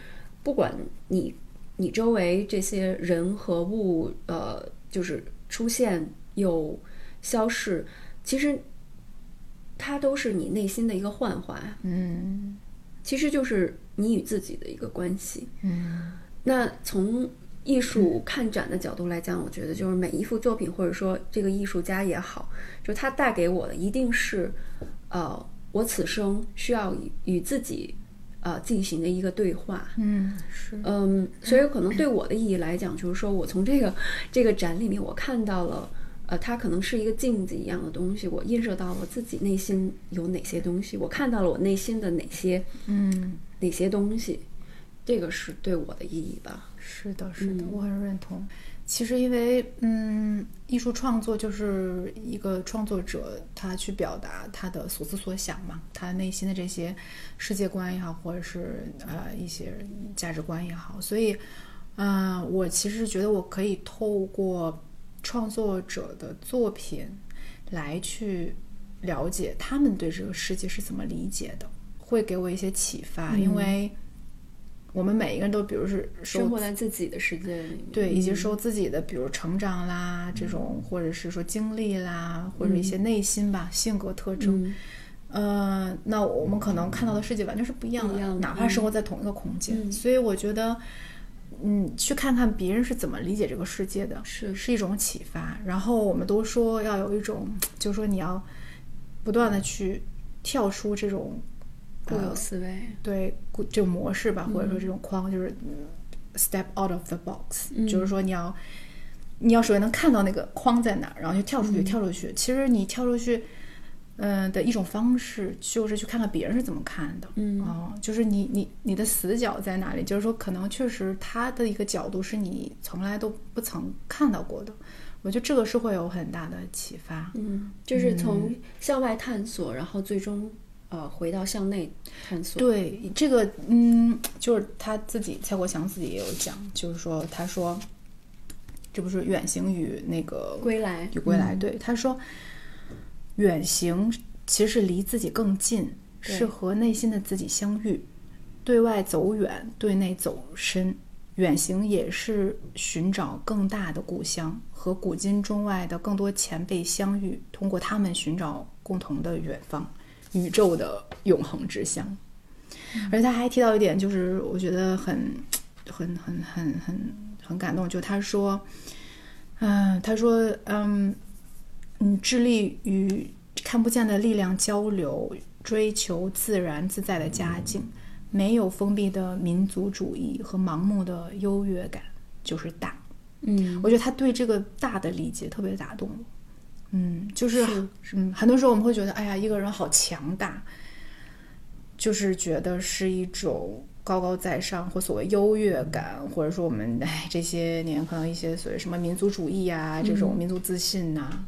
不管你你周围这些人和物，呃，就是出现又消逝，其实它都是你内心的一个幻化，嗯其实就是你与自己的一个关系。嗯那从艺术看展的角度来讲，我觉得就是每一幅作品，或者说这个艺术家也好，就他带给我的一定是，呃，我此生需要与与自己，呃，进行的一个对话。嗯是嗯，所以可能对我的意义来讲，就是说我从这个这个展里面，我看到了，呃，它可能是一个镜子一样的东西，我映射到我自己内心有哪些东西，我看到了我内心的哪些嗯哪些东西，这个是对我的意义吧。是的，是的，嗯我很认同。其实，因为嗯，艺术创作就是一个创作者他去表达他的所思所想嘛，他内心的这些世界观也好，或者是呃一些价值观也好，所以，嗯、我其实觉得我可以透过创作者的作品来去了解他们对这个世界是怎么理解的，会给我一些启发，因为。我们每一个人都，比如是生活在自己的世界里。面，对，以及受自己的，比如成长啦，这种或者是说经历啦，或者一些内心吧、性格特征，嗯。呃，那我们可能看到的世界完全是不一样的，样的。哪怕生活在同一个空间。嗯。所以我觉得，嗯，去看看别人是怎么理解这个世界的，是。是一种启发。然后我们都说要有一种，就是说你要不断的去跳出这种固有思维，对固这种模式吧，或者说这种框，就是嗯 step out of the box，、嗯。就是说你要你要首先能看到那个框在哪儿，然后就跳出去，跳出去。其实你跳出去，嗯、的一种方式就是去看看别人是怎么看的，嗯哦，就是你你你的死角在哪里？就是说，可能确实他的一个角度是你从来都不曾看到过的。我觉得这个是会有很大的启发。嗯，就是从向外探索，然后最终呃回到向内探索。对这个，嗯，就是他自己蔡国强自己也有讲，就是说，他说，这不是远行与那个归来，与归来，对，他说，远行其实是离自己更近，是和内心的自己相遇，对外走远，对内走深。远行也是寻找更大的故乡，和古今中外的更多前辈相遇，通过他们寻找共同的远方，宇宙的永恒之乡。而且他还提到一点，就是我觉得很、很、很、很、很、很感动，就他说，嗯、他说，嗯，嗯，致力于看不见的力量交流，追求自然自在的家境，没有封闭的民族主义和盲目的优越感，就是大。嗯，我觉得他对这个大的理解特别打动我。嗯，就是是嗯，很多时候我们会觉得，哎呀，一个人好强大，就是觉得是一种高高在上或所谓优越感，或者说我们哎这些年可能一些所谓什么民族主义啊，这种民族自信呐、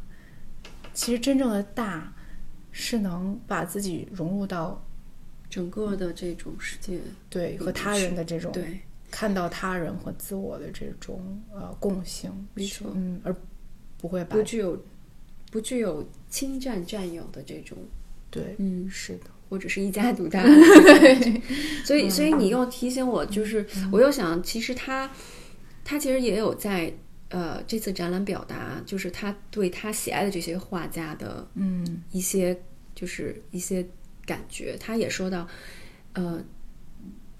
其实真正的大是能把自己融入到整个的这种世界，对和他人的这种对，看到他人和自我的这种呃共性，没错嗯，而不会把不具有不具有侵占占有的这种，对，嗯，是的，或者是一家独大。(laughs) 所以，所以你又提醒我，就是我又想，其实他他其实也有在呃这次展览表达，就是他对他喜爱的这些画家的嗯一些就是一些感觉。他也说到，呃，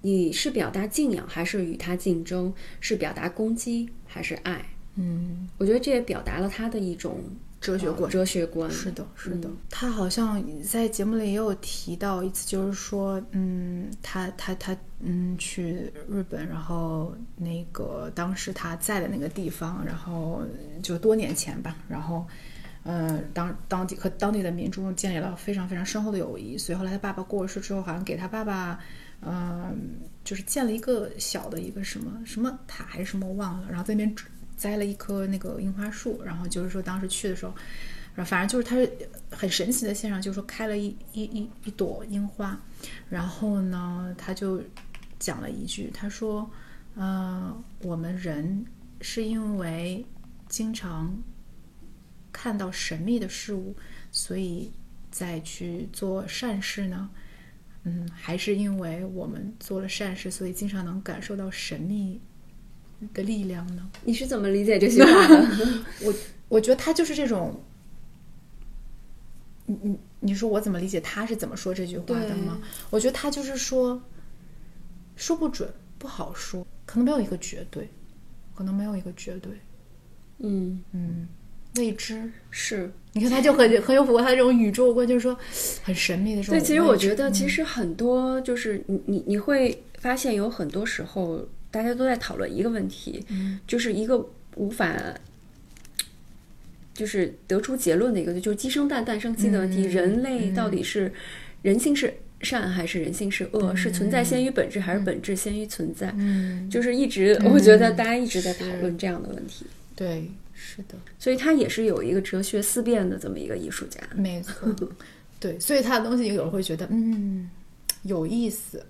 你是表达敬仰还是与他竞争？是表达攻击还是爱？嗯，我觉得这也表达了他的一种呃哲学观。哲学观。是的，是的，嗯他好像在节目里也有提到一次，就是说，嗯，他他他，嗯，去日本，然后那个当时他在的那个地方，然后就多年前吧，然后，呃，当当地和当地的民众建立了非常非常深厚的友谊，所以后来他爸爸过世之后，好像给他爸爸，嗯、就是建了一个小的一个什么什么塔还是什么我忘了，然后在那边栽了一棵那个樱花树，然后就是说当时去的时候。然后反正就是它是很神奇的现象，就是说开了一一一一朵樱花，然后呢，他就讲了一句，他说：“呃，我们人是因为经常看到神秘的事物，所以再去做善事呢？嗯，还是因为我们做了善事，所以经常能感受到神秘的力量呢？(laughs) 你是怎么理解这句话的？(laughs) 我我觉得他就是这种，你你你说我怎么理解他是怎么说这句话的吗？我觉得他就是说，说不准，不好说，可能没有一个绝对，可能没有一个绝对。嗯嗯，未知是，你看他就很 (laughs) 很有符合他这种宇宙观，就是说很神秘的这种。对，其实我觉得，嗯其实很多就是你你你会发现，有很多时候大家都在讨论一个问题，嗯。就是一个无法就是得出结论的一个，就是鸡生蛋，蛋生鸡的问题。嗯人类到底是人性是善还是人性是恶？是存在先于本质，还是本质先于存在？嗯，就是一直，(laughs) 我觉得大家一直在讨论这样的问题，对，是的，所以他也是有一个哲学思辨的这么一个艺术家。没错，对，所以他的东西有人会觉得嗯有意思，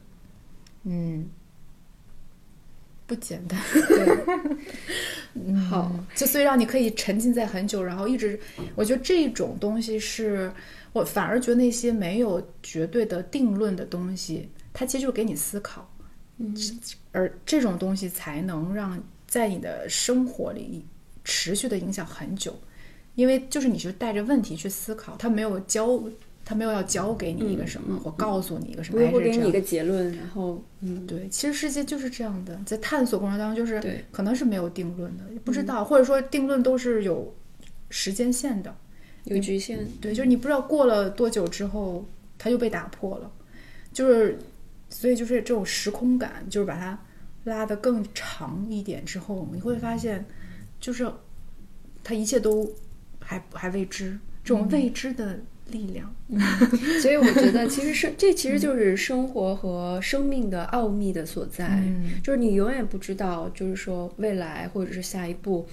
嗯不简单。对。(laughs) 好，就所以让你可以沉浸在很久，然后一直，我觉得这种东西是我反而觉得那些没有绝对的定论的东西，它其实就是给你思考，嗯，而这种东西才能让在你的生活里持续的影响很久，因为就是你是带着问题去思考，它没有教，它没有要教给你一个什么，或告诉你一个什么，不还是这样会给你一个结论，然后嗯，对，其实世界就是这样的，在探索过程当中，就是对可能是没有定论的，不知道，或者说定论都是有时间线的。有局限。对，就是你不知道过了多久之后，它就被打破了，就是，所以就是这种时空感，就是把它拉得更长一点之后，你会发现，就是它一切都还还未知，这种未知的力量。(laughs) 所以我觉得，(laughs) 其实是这其实就是生活和生命的奥秘的所在，嗯就是你永远不知道，就是说未来或者是下一步，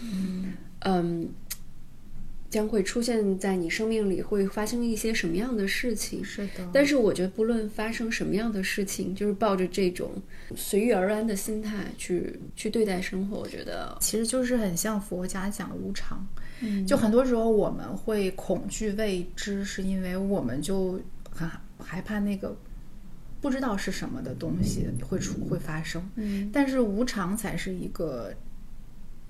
嗯将会出现在你生命里会发生一些什么样的事情。是的，但是我觉得，不论发生什么样的事情，就是抱着这种随遇而安的心态去去对待生活，我觉得，其实就是很像佛家讲的无常。嗯就很多时候我们会恐惧未知，是因为我们就很害怕那个不知道是什么的东西会出会发生。嗯但是无常才是一个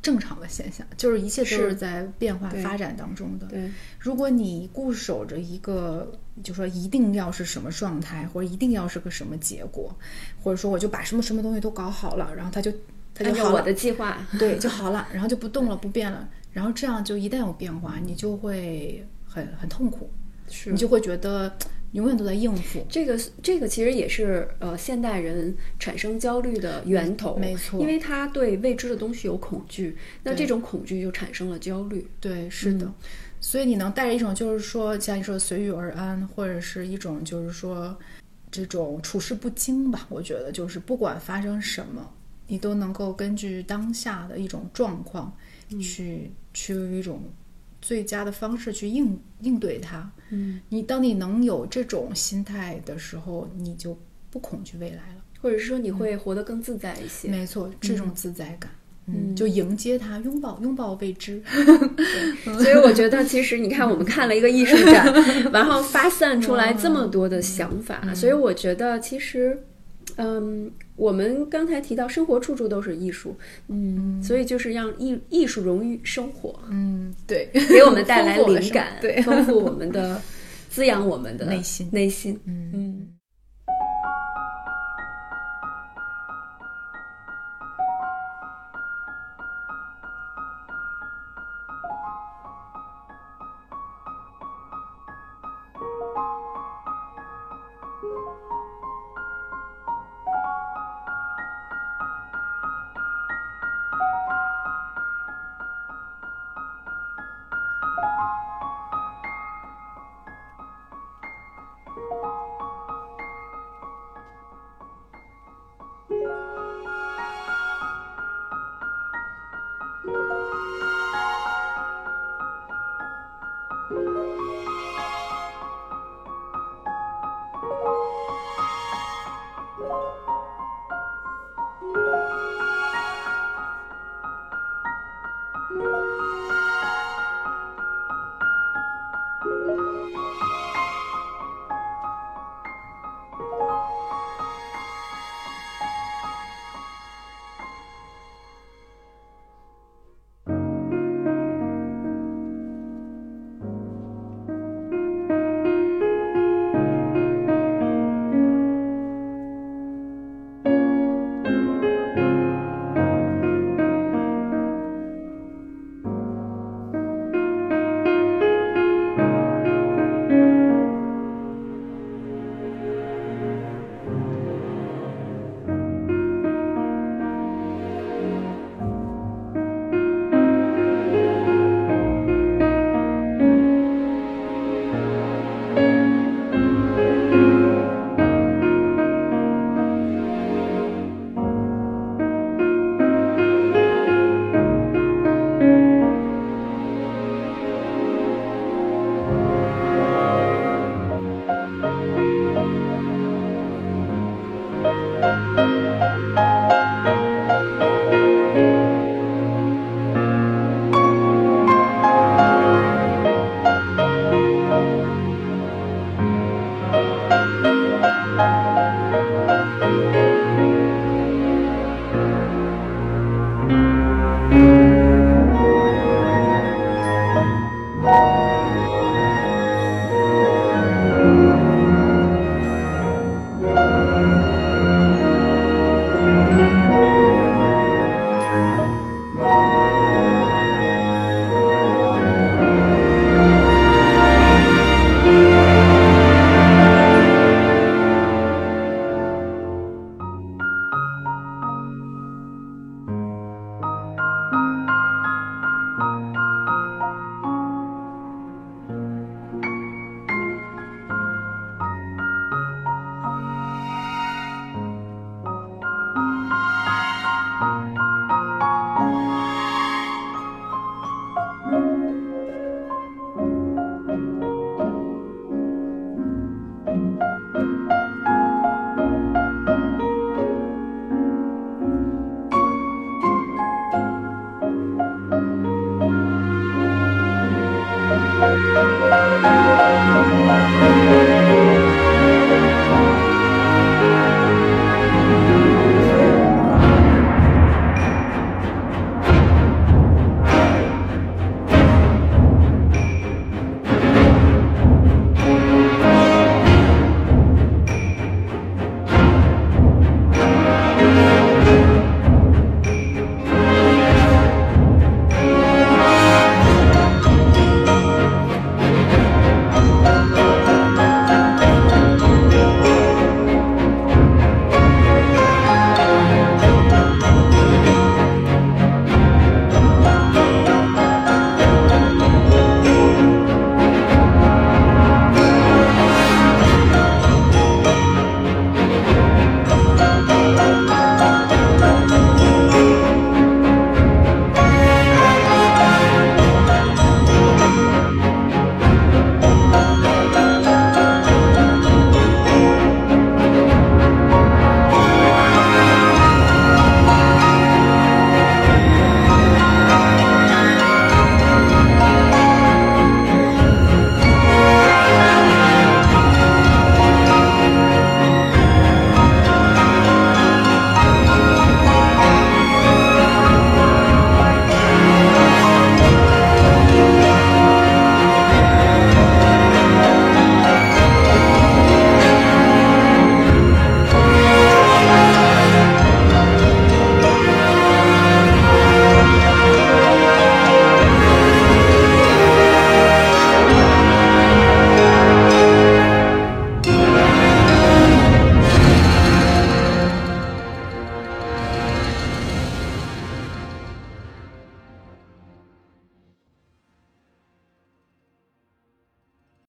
正常的现象，就是一切都是是在变化发展当中的。对，如果你固守着一个，就说一定要是什么状态，或者一定要是个什么结果，或者说我就把什么什么东西都搞好了，然后它就它就好了，按照我的计划，(laughs) 对就好了，然后就不动了，不变了，然后这样就一旦有变化，你就会很很痛苦，是你就会觉得永远都在应付。这个这个其实也是呃现代人产生焦虑的源头，没错因为他对未知的东西有恐惧，那这种恐惧就产生了焦虑。对，是的。所以你能带着一种就是说，像你说随遇而安，或者是一种就是说这种处事不惊吧。我觉得就是不管发生什么，你都能够根据当下的一种状况去、去用一种最佳的方式去应应对它。嗯，你当你能有这种心态的时候，你就不恐惧未来了。或者是说你会活得更自在一些。没错，这种自在感，嗯，就迎接它，拥抱拥抱未知。(laughs) 所以我觉得，其实你看，我们看了一个艺术展，(laughs) 然后发散出来这么多的想法，所以我觉得其实。嗯，我们刚才提到生活处处都是艺术，嗯，所以就是让艺艺术融于生活，嗯，对，给我们带来灵感，对丰富我们的，滋养我们的内心内心，嗯。嗯。